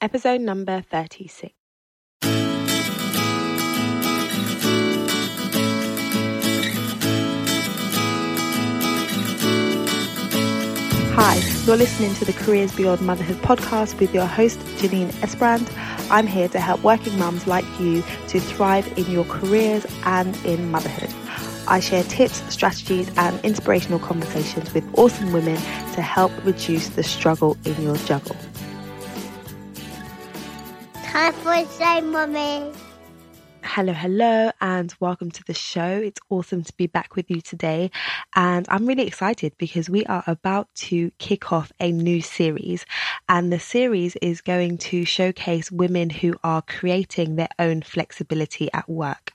episode number 36. Hi, you're listening to the Careers Beyond Motherhood podcast with your host, Janine Esbrand. I'm here to help working mums like you to thrive in your careers and in motherhood. I share tips, strategies, and inspirational conversations with awesome women to help reduce the struggle in your juggle. Time for say, mommy. Hello, hello, and welcome to the show. It's awesome to be back with you today. And I'm really excited because we are about to kick off a new series. And the series is going to showcase women who are creating their own flexibility at work.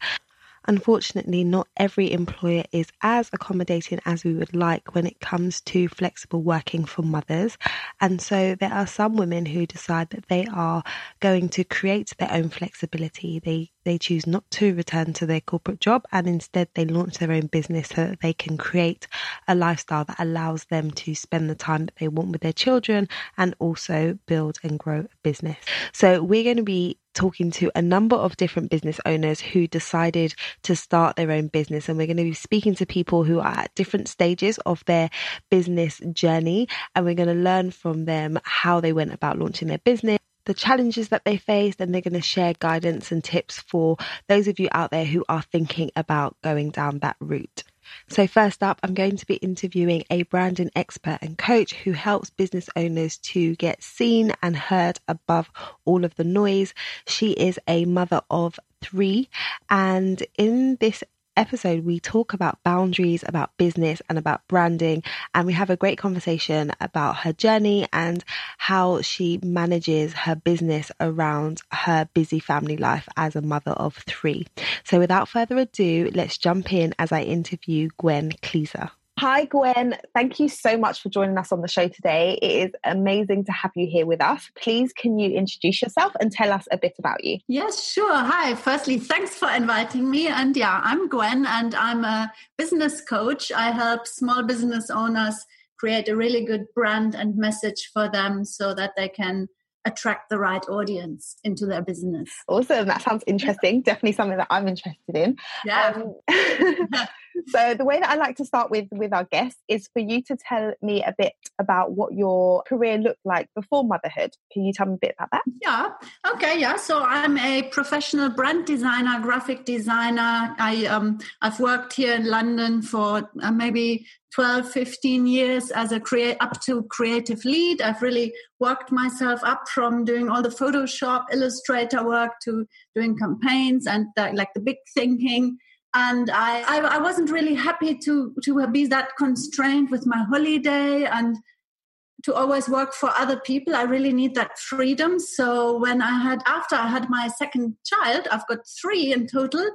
Unfortunately, not every employer is as accommodating as we would like when it comes to flexible working for mothers. And so there are some women who decide that they are going to create their own flexibility. They they choose not to return to their corporate job and instead they launch their own business so that they can create a lifestyle that allows them to spend the time that they want with their children and also build and grow a business. So we're going to be talking to a number of different business owners who decided to start their own business. And we're going to be speaking to people who are at different stages of their business journey. And we're going to learn from them how they went about launching their business the challenges that they faced, and they're going to share guidance and tips for those of you out there who are thinking about going down that route. So, first up, I'm going to be interviewing a branding expert and coach who helps business owners to get seen and heard above all of the noise. She is a mother of three, and in this episode, we talk about boundaries, about business, and about branding. And we have a great conversation about her journey and how she manages her business around her busy family life as a mother of three. So, without further ado, let's jump in as I interview Gwen Klisa. Hi, Gwen. Thank you so much for joining us on the show today. It is amazing to have you here with us. Please, can you introduce yourself and tell us a bit about you? Yes, sure. Hi. Firstly, thanks for inviting me. And yeah, I'm Gwen and I'm a business coach. I help small business owners create a really good brand and message for them so that they can attract the right audience into their business. Awesome. That sounds interesting. Definitely something that I'm interested in. Yeah. Um, so the way that I like to start with with our guests is for you to tell me a bit about what your career looked like before motherhood. Can you tell me a bit about that? Yeah. Okay. Yeah. So I'm a professional brand designer, graphic designer. I um I've worked here in London for uh, maybe 12 15 years as a create up to creative lead i've really worked myself up from doing all the photoshop illustrator work to doing campaigns and the, like the big thinking and I, I, I wasn't really happy to to be that constrained with my holiday and to always work for other people. I really need that freedom. So when i had after i had my second child i've got three in total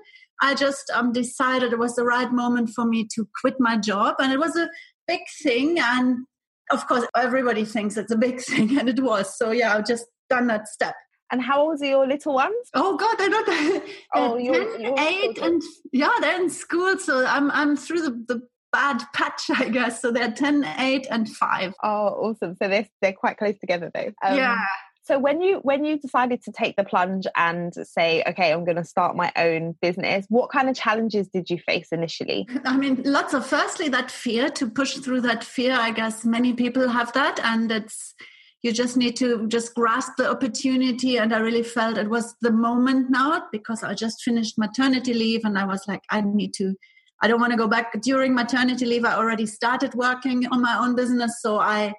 i just um, decided it was the right moment for me to quit my job. And it was a big thing. And of course everybody thinks it's a big thing and it was. So yeah i've just done that step and how old are your little ones? Oh God, they're not. They're oh, you're, 10, you're eight, and yeah, they're in school. So I'm I'm through the, the bad patch, I guess. So they're 10, 8, and 5. Oh, awesome. So they're, they're quite close together though. Um, yeah. So when you when you decided to take the plunge and say, okay, I'm going to start my own business, what kind of challenges did you face initially? I mean, lots of firstly that fear to push through that fear. I guess many people have that, and it's you just need to just grasp the opportunity and i really felt it was the moment now because i just finished maternity leave and i was like i need to i don't want to go back. During maternity leave i already started working on my own business so i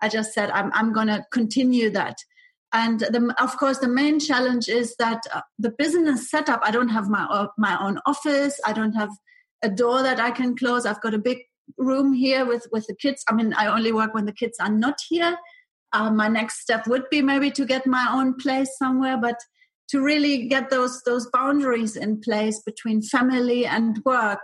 i just said i'm, I'm going to continue that. And the, of course the main challenge is that uh, the business setup i don't have my uh, my own office i don't have a door that i can close. I've got a big room here with with the kids. I mean i only work when the kids are not here uh, my next step would be maybe to get my own place somewhere but to really get those those boundaries in place between family and work.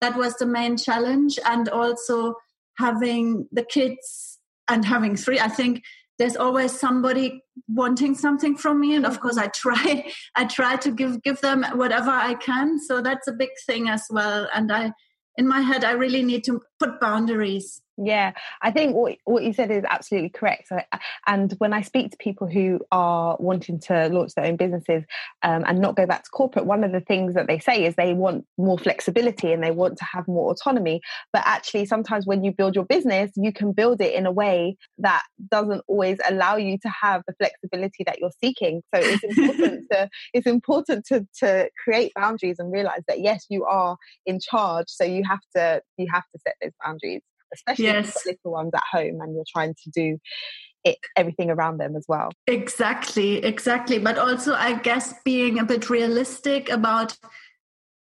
That was the main challenge and also having the kids and having three. I think there's always somebody wanting something from me and of course i try i try to give give them whatever i can. So that's a big thing as well and i in my head i really need to put boundaries Yeah, I think what what you said is absolutely correct. So, and when I speak to people who are wanting to launch their own businesses um, and not go back to corporate, one of the things that they say is they want more flexibility and they want to have more autonomy. But actually, sometimes when you build your business, you can build it in a way that doesn't always allow you to have the flexibility that you're seeking. So it's important to it's important to to create boundaries and realize that yes, you are in charge. So you have to you have to set those boundaries especially yes. if you've got little ones at home and you're trying to do it, everything around them as well. Exactly, exactly. But also, I guess being a bit realistic about,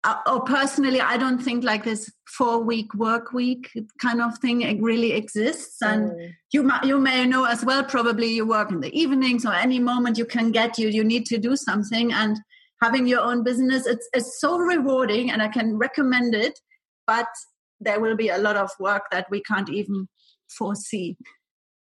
uh, or personally, I don't think like this four week work week kind of thing really exists. And mm. you you may know as well. Probably you work in the evenings or any moment you can get you. You need to do something and having your own business. It's it's so rewarding, and I can recommend it. But there will be a lot of work that we can't even foresee.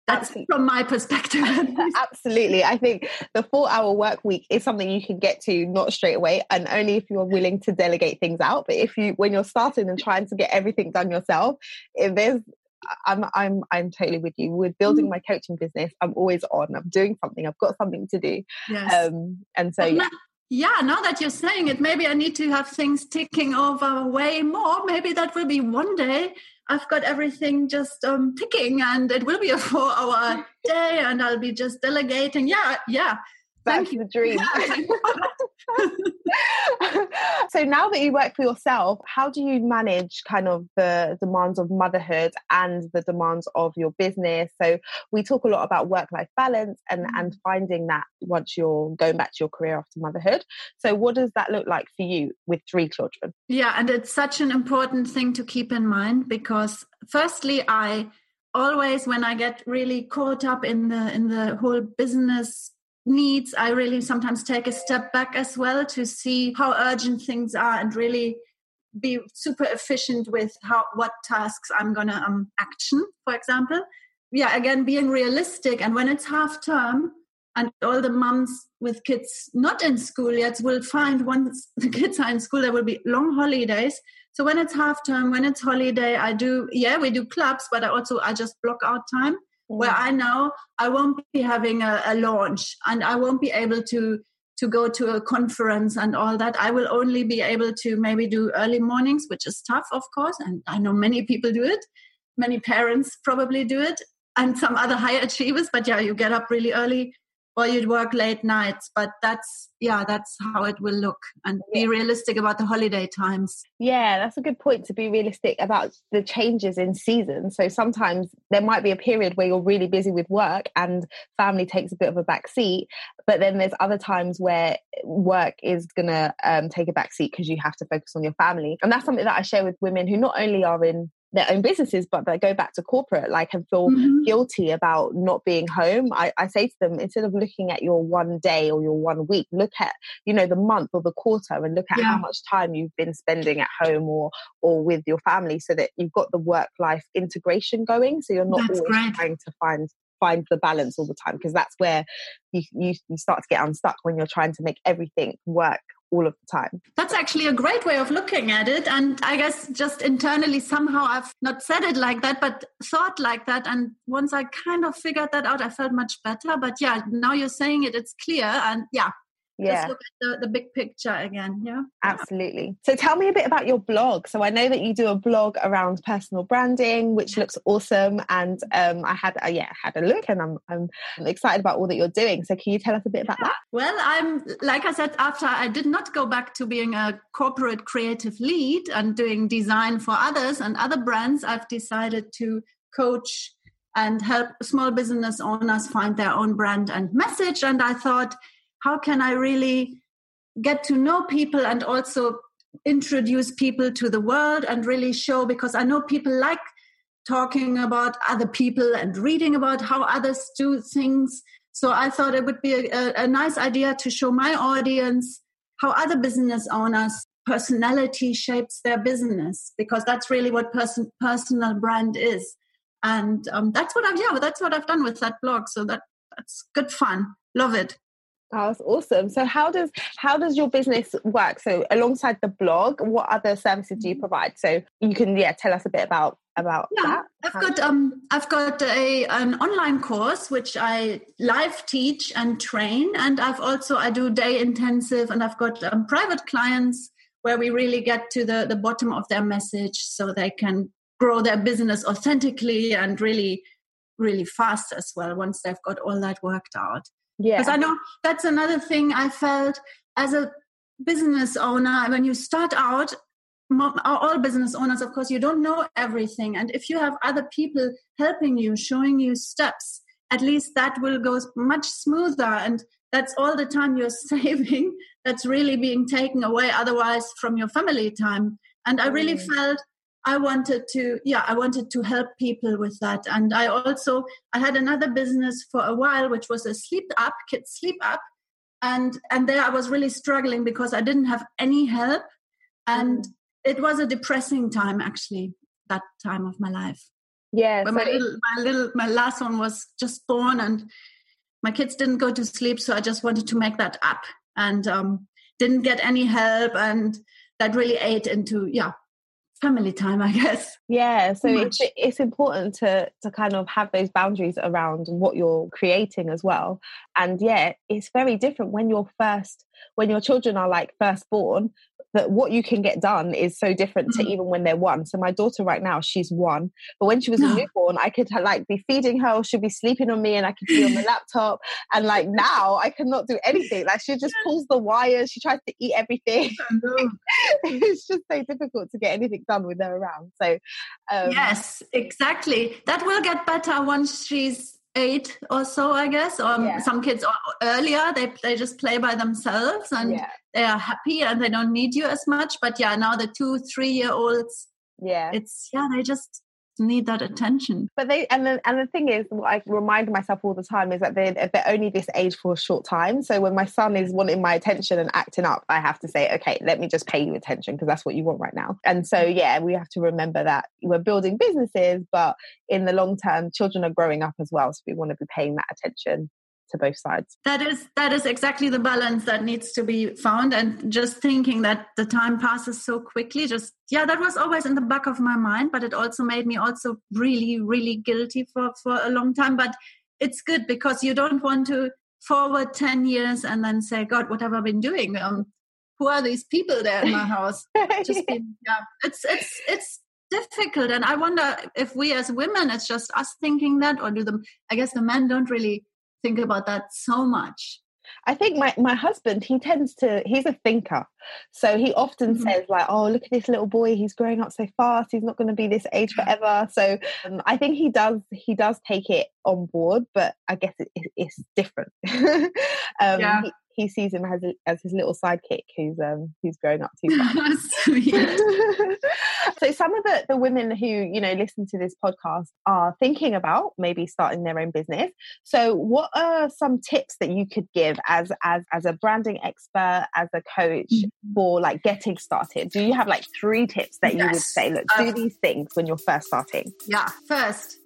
That's Absolutely. from my perspective. Absolutely. I think the four hour work week is something you can get to not straight away and only if you're willing to delegate things out. But if you, when you're starting and trying to get everything done yourself, if there's I'm I'm I'm totally with you. With building mm. my coaching business, I'm always on. I'm doing something. I've got something to do. Yes. Um, and so yeah yeah now that you're saying it maybe i need to have things ticking over way more. Maybe that will be one day i've got everything just um, ticking and it will be a four hour day and i'll be just delegating. Yeah yeah that's the dream. so now that you work for yourself, how do you manage kind of the demands of motherhood and the demands of your business? So we talk a lot about work-life balance and mm-hmm. and finding that once you're going back to your career after motherhood. So what does that look like for you with three children? Yeah, and it's such an important thing to keep in mind because firstly I always when i get really caught up in the in the whole business needs, I really sometimes take a step back as well to see how urgent things are and really be super efficient with how what tasks I'm gonna um, action, for example. Yeah, again, being realistic. And when it's half term, and all the moms with kids not in school yet will find once the kids are in school, there will be long holidays. So when it's half term, when it's holiday, I do yeah, we do clubs, but I also I just block out time where mm. I know I won't be having a, a, launch and I won't be able to to go to a conference and all that. I will only be able to maybe do early mornings, which is tough, of course, and I know many people do it. Many parents probably do it, and some other high achievers. But yeah, you get up really early or you'd work late nights but that's yeah that's how it will look and be yeah. realistic about the holiday times. Yeah that's a good point to be realistic about the changes in season so sometimes there might be a period where you're really busy with work and family takes a bit of a back seat but then there's other times where work is gonna um, take a back seat because you have to focus on your family. And that's something that i share with women who not only are in their own businesses, but they go back to corporate, like and feel mm-hmm. guilty about not being home. I, I say to them, instead of looking at your one day or your one week, look at, you know, the month or the quarter and look at yeah. how much time you've been spending at home or or with your family so that you've got the work life integration going. So you're not that's always great. trying to find find the balance all the time because that's where you, you, you start to get unstuck when you're trying to make everything work all of the time. That's actually a great way of looking at it. And I guess just internally, somehow I've not said it like that, but thought like that. And once I kind of figured that out, I felt much better. But yeah, now you're saying it, it's clear. And yeah, yeah. Let's look at the, the big picture again. Yeah. Absolutely. So tell me a bit about your blog. So I know that you do a blog around personal branding, which looks awesome. And um, I had, uh, yeah, had a look and I'm, I'm excited about all that you're doing. So can you tell us a bit about that? Well, I'm, like I said, after I did not go back to being a corporate creative lead and doing design for others and other brands, I've decided to coach and help small business owners find their own brand and message. And I thought, how can I really get to know people and also introduce people to the world and really show because I know people like talking about other people and reading about how others do things. So I thought it would be a, a nice idea to show my audience how other business owners personality shapes their business because that's really what person personal brand is. And um, that's what i've yeah that's what i've done with that blog. So that that's good fun. Love it that's awesome. So how does how does your business work? So alongside the blog, what other services do you mm-hmm. provide? So you can yeah tell us a bit about about yeah, that? I've got um I've got a an online course which I live teach and train, and I've also I do day intensive, and I've got um, private clients where we really get to the the bottom of their message, so they can grow their business authentically and really really fast as well once they've got all that worked out. Yeah, because I know that's another thing I felt as a business owner when you start out all business owners of course you don't know everything. And if you have other people helping you showing you steps at least that will go much smoother. And that's all the time you're saving that's really being taken away otherwise from your family time. And i really mm. felt i wanted to yeah i wanted to help people with that. And i also i had another business for a while which was a sleep app kids sleep app. And and there i was really struggling because i didn't have any help. And mm it was a depressing time actually that time of my life. Yeah so my, little, my little my last one was just born and my kids didn't go to sleep so i just wanted to make that up and um, didn't get any help and that really ate into yeah family time i guess. Yeah so it's, it's important to to kind of have those boundaries around what you're creating as well and yeah it's very different when you're first when your children are like first born that what you can get done is so different mm-hmm. to even when they're one. So my daughter right now, she's one, but when she was a newborn, I could like be feeding her, she'd be sleeping on me, and I could be on the laptop. And like now, I cannot do anything. Like she just pulls the wires, she tries to eat everything. it's just so difficult to get anything done with her around. So um, yes, exactly. That will get better once she's eight or so, I guess. Or yeah. some kids earlier, they they just play by themselves and yeah. they are happy and they don't need you as much. But yeah, now the two, three year olds, yeah, it's yeah, they just need that attention. But they and the, and the thing is, what I remind myself all the time is that they they're only this age for a short time. So when my son is wanting my attention and acting up, I have to say, okay, let me just pay you attention because that's what you want right now. And so yeah, we have to remember that we're building businesses, but in the long term, children are growing up as well, so we want to be paying that attention to both sides. That is that is exactly the balance that needs to be found. And just thinking that the time passes so quickly just yeah that was always in the back of my mind but it also made me also really really guilty for for a long time. But it's good because you don't want to forward 10 years and then say god what have i been doing? Um who are these people there in my house? Just yeah. yeah it's it's it's difficult. And i wonder if we as women it's just us thinking that or do the i guess the men don't really think about that so much. I think my, my husband, he tends to, he's a thinker. So he often mm-hmm. says, like, oh, look at this little boy, he's growing up so fast, he's not going to be this age forever. So um, I think he does, he does take it on board, but I guess it, it, it's different. um, yeah. he, he sees him as, as his little sidekick who's um who's growing up too fast. so some of the, the women who you know listen to this podcast are thinking about maybe starting their own business. So what are some tips that you could give as as as a branding expert, as a coach mm-hmm. for like getting started? Do you have like three tips that yes. you would say? Look, do um, these things when you're first starting. Yeah. First,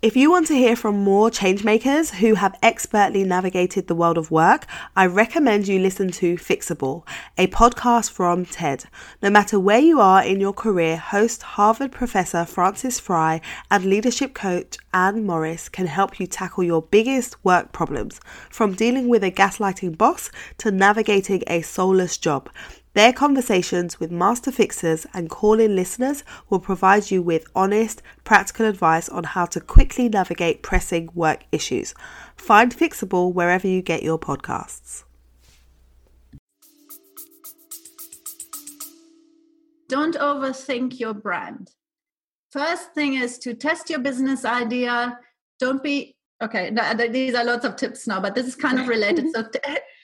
If you want to hear from more changemakers who have expertly navigated the world of work, I recommend you listen to Fixable, a podcast from TED. No matter where you are in your career, host Harvard professor Frances Frei and leadership coach Anne Morris can help you tackle your biggest work problems, from dealing with a gaslighting boss to navigating a soulless job. Their conversations with master fixers and call in listeners will provide you with honest, practical advice on how to quickly navigate pressing work issues. Find Fixable wherever you get your podcasts. Don't overthink your brand. First thing is to test your business idea. Don't be okay. These are lots of tips now, but this is kind of related. So,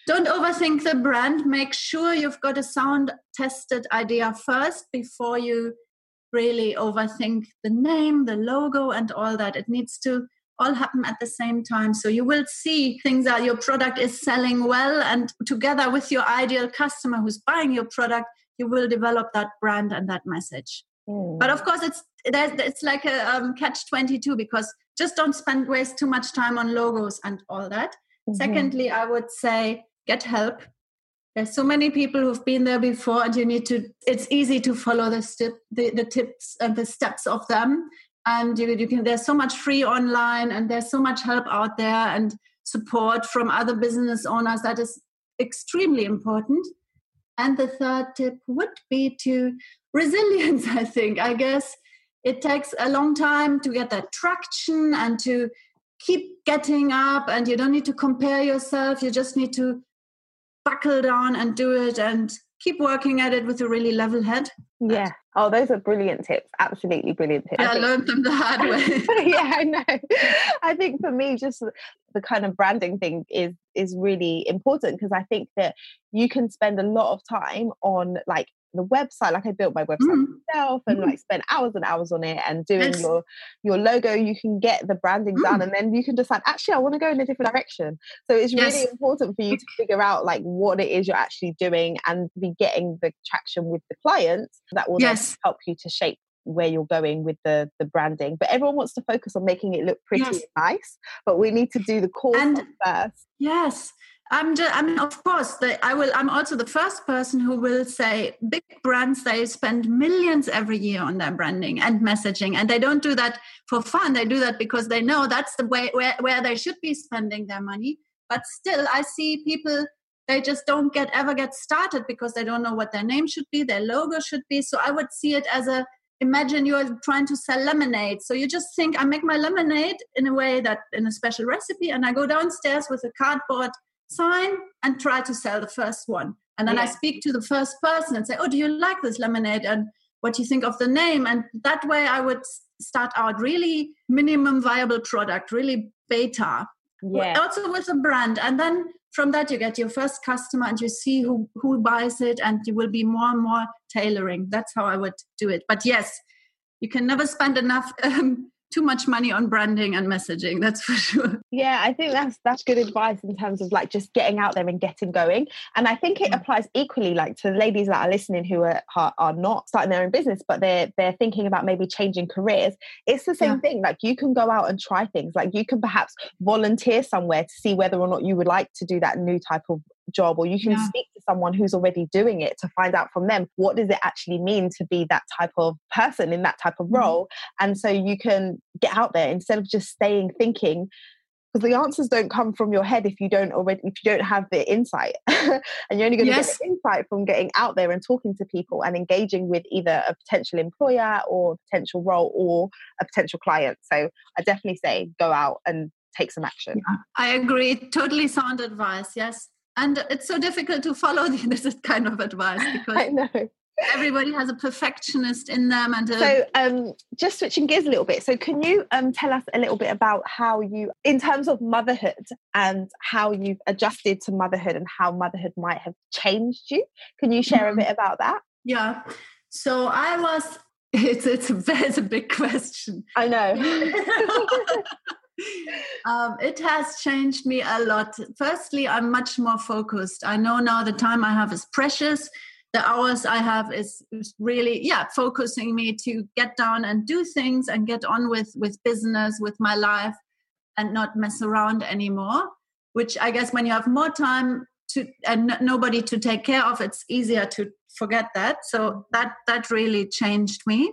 don't overthink the brand. Make sure you've got a sound tested idea first before you really overthink the name, the logo, and all that. It needs to all happen at the same time. So you will see things that your product is selling well, and together with your ideal customer who's buying your product, you will develop that brand and that message. Mm. But of course, it's it's like a um, catch twenty two because just don't spend waste too much time on logos and all that. Mm-hmm. Secondly, I would say get help. There's so many people who've been there before and you need to it's easy to follow the step the, the tips and the steps of them. And you, you can there's so much free online and there's so much help out there and support from other business owners. That is extremely important. And the third tip would be to resilience i think. I guess it takes a long time to get that traction and to keep getting up and you don't need to compare yourself. You just need to buckle down and do it and keep working at it with a really level head. Yeah. Oh, those are brilliant tips. Absolutely brilliant tips. Yeah, I, I learned them the hard way. yeah, I know. I think for me, just the kind of branding thing is is really important because I think that you can spend a lot of time on like the website like i built my website mm. myself and mm. like spent hours and hours on it and doing yes. your your logo you can get the branding mm. done and then you can decide actually i want to go in a different direction so it's yes. really important for you to figure out like what it is you're actually doing and be getting the traction with the clients that will yes. help you to shape where you're going with the the branding but everyone wants to focus on making it look pretty yes. and nice but we need to do the core and, first yes I'm just, I mean, of course, the, I will. I'm also the first person who will say big brands they spend millions every year on their branding and messaging, and they don't do that for fun. They do that because they know that's the way where, where they should be spending their money. But still, I see people they just don't get ever get started because they don't know what their name should be, their logo should be. So I would see it as a imagine you're trying to sell lemonade. So you just think I make my lemonade in a way that in a special recipe, and I go downstairs with a cardboard sign and try to sell the first one. And then yeah. I speak to the first person and say, Oh, do you like this lemonade? And what do you think of the name? And that way I would start out really minimum viable product, really beta. Yeah. Also with a brand. And then from that you get your first customer and you see who, who buys it and you will be more and more tailoring. That's how I would do it. But yes, you can never spend enough um, too much money on branding and messaging that's for sure yeah i think that's that's good advice in terms of like just getting out there and getting going and i think it mm. applies equally like to the ladies that are listening who are, are, are not starting their own business but they're they're thinking about maybe changing careers it's the same yeah. thing like you can go out and try things like you can perhaps volunteer somewhere to see whether or not you would like to do that new type of job or you can yeah. speak to someone who's already doing it to find out from them what does it actually mean to be that type of person in that type of mm-hmm. role mm-hmm. and so you can get out there instead of just staying thinking because the answers don't come from your head if you don't already if you don't have the insight and you're only going to yes. get insight from getting out there and talking to people and engaging with either a potential employer or potential role or a potential client so i definitely say go out and take some action yeah, i agree totally sound advice yes and it's so difficult to follow this kind of advice because I know. everybody has a perfectionist in them and a... so um just switching gears a little bit so can you um tell us a little bit about how you in terms of motherhood and how you've adjusted to motherhood and how motherhood might have changed you? Can you share mm-hmm. a bit about that? Yeah. So i was it's it's a, it's a big question. I know um, it has changed me a lot. Firstly, I'm much more focused. I know now the time I have is precious. The hours I have is, really, yeah, focusing me to get down and do things and get on with with business, with my life, and not mess around anymore. Which I guess when you have more time to and n- nobody to take care of, it's easier to forget that. So that that really changed me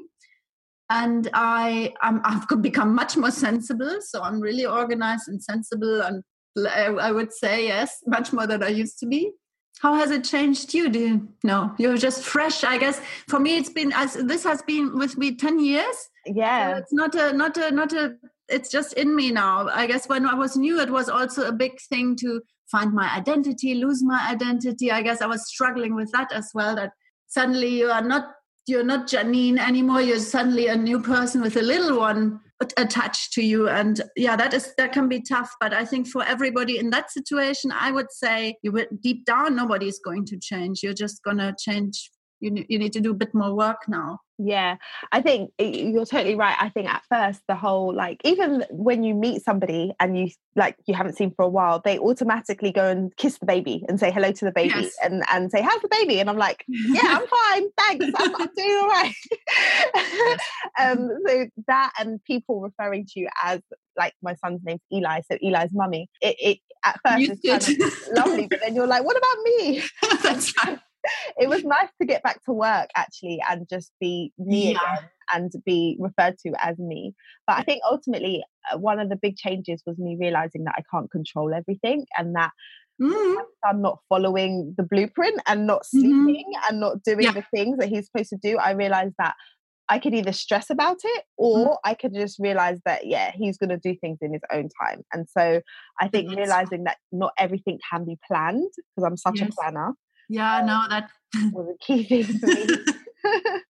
and I I'm, I've become much more sensible. So I'm really organized and sensible, and I would say yes, much more than I used to be. How has it changed you? Do you know you're just fresh? I guess for me, it's been as this has been with me ten years. Yeah, so it's not a not a not a. It's just in me now. I guess when I was new, it was also a big thing to find my identity, lose my identity. I guess I was struggling with that as well. That suddenly you are not you're not Janine anymore. You're suddenly a new person with a little one attached to you, and yeah, that is that can be tough. But I think for everybody in that situation, I would say you would deep down nobody's going to change. You're just gonna change. You you need to do a bit more work now. Yeah, I think you're totally right. I think at first the whole like even when you meet somebody and you like you haven't seen for a while, they automatically go and kiss the baby and say hello to the baby yes. and and say how's the baby and I'm like yeah I'm fine thanks I'm, I'm doing all right. um, so that and people referring to you as like my son's name's Eli, so Eli's mummy. It, it at first it's kind of lovely, but then you're like, what about me? That's right. It was nice to get back to work actually and just be me Yeah. again and be referred to as me. But I think ultimately uh, one of the big changes was me realizing that I can't control everything and that Mm. I'm not following the blueprint and not Mhm. sleeping and not doing Yeah. the things that he's supposed to do. I realized that I could either stress about it Mm-hmm. or I could just realize that, yeah, he's going to do things in his own time. And so I think That's- realizing that not everything can be planned because I'm such Yes. a planner Yeah, no, that was a key thing for me.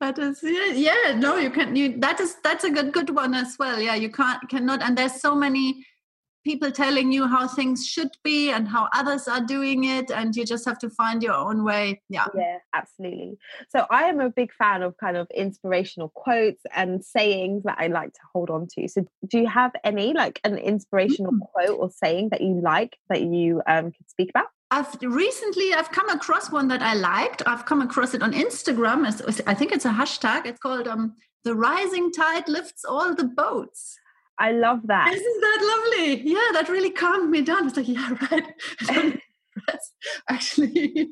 that is yeah, yeah no you can you that is that's a good good one as well yeah you can't cannot and there's so many people telling you how things should be and how others are doing it and you just have to find your own way yeah yeah, absolutely. So I am a big fan of kind of inspirational quotes and sayings that I like to hold on to. So do you have any like an inspirational Mm. quote or saying that you like that you um could speak about? I've recently I've come across one that I liked. I've come across it on Instagram. It's- it's- I think it's a hashtag. It's called um, "The rising tide lifts all the boats." I love that. Isn't that lovely? Yeah, that really calmed me down. It's like, yeah, right. That's Actually,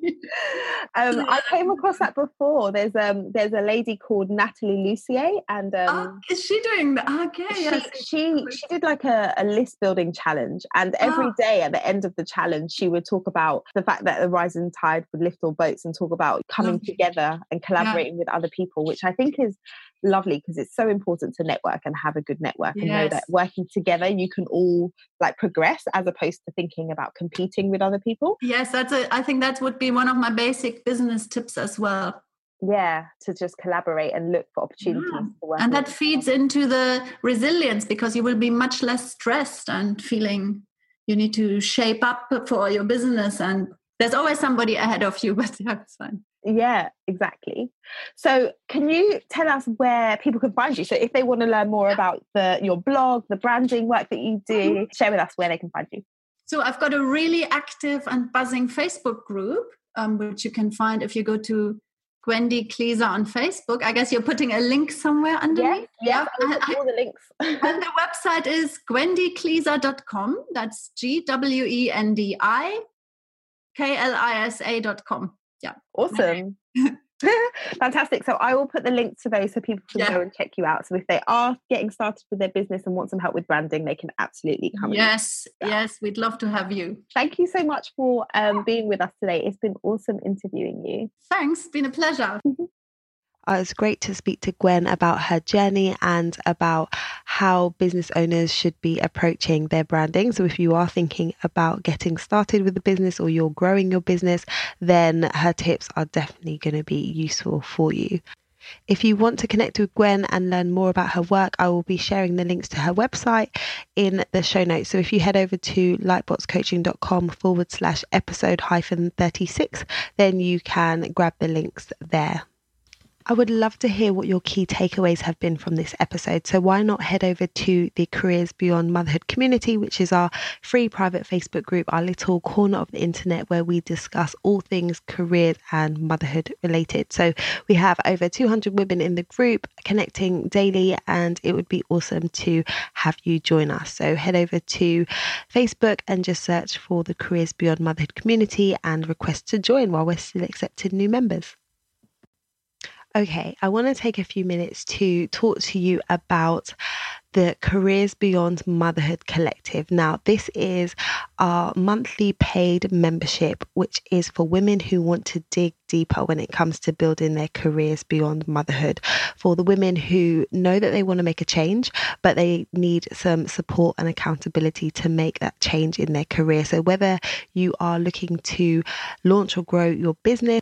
um, I came across that before. There's um there's a lady called Natalie Lussier and um oh, is she doing that? Okay, she, yes. she she did like a, a list building challenge and every Ah. day at the end of the challenge she would talk about the fact that the rising tide would lift all boats and talk about coming Lovely. together and collaborating with other people which i think is lovely because it's so important to network and have a good network and know that working together you can all like progress as opposed to thinking about competing with other people Yes, that's a. I think that would be one of my basic business tips as well. yeah to just collaborate and look for opportunities Yeah. to work and that feeds into the resilience because you will be much less stressed and feeling you need to shape up for your business and there's always somebody ahead of you but yeah, it's fine Yeah, exactly. So, can you tell us where people can find you? So, if they want to learn more about the your blog, the branding work that you do, mm-hmm. share with us where they can find you. So i've got a really active and buzzing facebook group um, which you can find if you go to Gwendi Klisa on facebook i guess you're putting a link somewhere underneath yeah. Yeah, I'll put all the links. and the website is gwendiklisa.com. That's G W E N D I K L I S A.com. Yeah. Awesome. Fantastic. So I will put the link to those so people can Yeah. go and check you out. So if they are getting started with their business and want some help with branding, they can absolutely come. Yes, yes, we'd love to have you. Thank you so much for um, being with us today. It's been awesome interviewing you. Thanks, been a pleasure. Uh, it's great to speak to Gwen about her journey and about how business owners should be approaching their branding. So, if you are thinking about getting started with the business or you're growing your business, then her tips are definitely going to be useful for you. If you want to connect with Gwen and learn more about her work, I will be sharing the links to her website in the show notes. So if you head over to lightboxcoaching.com forward slash episode hyphen 36, then you can grab the links there. I would love to hear what your key takeaways have been from this episode. So, why not head over to the Careers Beyond Motherhood community, which is our free private Facebook group, our little corner of the internet where we discuss all things careers and motherhood related. So, we have over 200 women in the group connecting daily, and it would be awesome to have you join us. So, head over to Facebook and just search for the Careers Beyond Motherhood community and request to join while we're still accepting new members. Okay, I want to take a few minutes to talk to you about the Careers Beyond Motherhood Collective. Now, this is our monthly paid membership, which is for women who want to dig deeper when it comes to building their careers beyond motherhood. For the women who know that they want to make a change, but they need some support and accountability to make that change in their career. So, whether you are looking to launch or grow your business,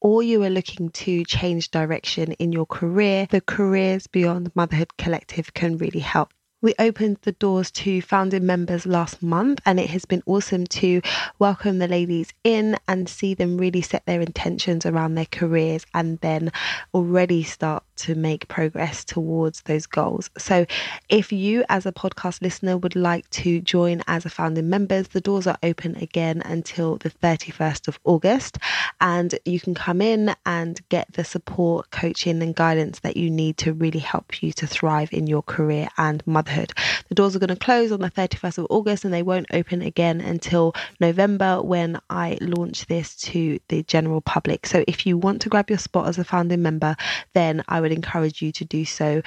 or you are looking to change direction in your career, the Careers Beyond Motherhood Collective can really help. We opened the doors to founding members last month, and it has been awesome to welcome the ladies in and see them really set their intentions around their careers and then already start to make progress towards those goals. So, if you as a podcast listener would like to join as a founding member, the doors are open again until the 31st of August, and you can come in and get the support, coaching, and guidance that you need to really help you to thrive in your career and motherhood. The doors are going to close on the 31st of August and they won't open again until November when I launch this to the general public. So if you want to grab your spot as a founding member, then I would encourage you to do so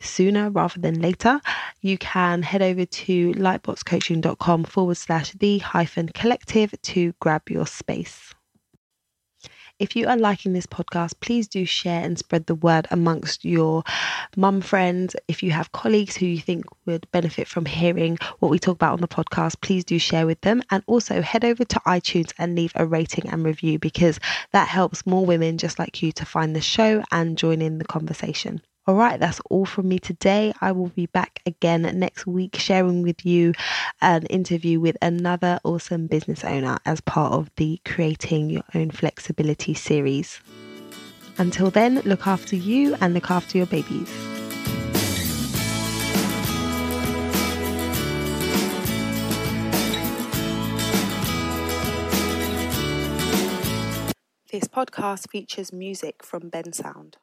sooner rather than later, you can head over to lightboxcoaching.com forward slash the hyphen collective to grab your space. If you are liking this podcast, please do share and spread the word amongst your mum friends. If you have colleagues who you think would benefit from hearing what we talk about on the podcast, please do share with them. And also head over to iTunes and leave a rating and review because that helps more women just like you to find the show and join in the conversation. All right, that's all from me today. I will be back again next week sharing with you an interview with another awesome business owner as part of the Creating Your Own Flexibility series. Until then, look after you and look after your babies. This podcast features music from Bensound.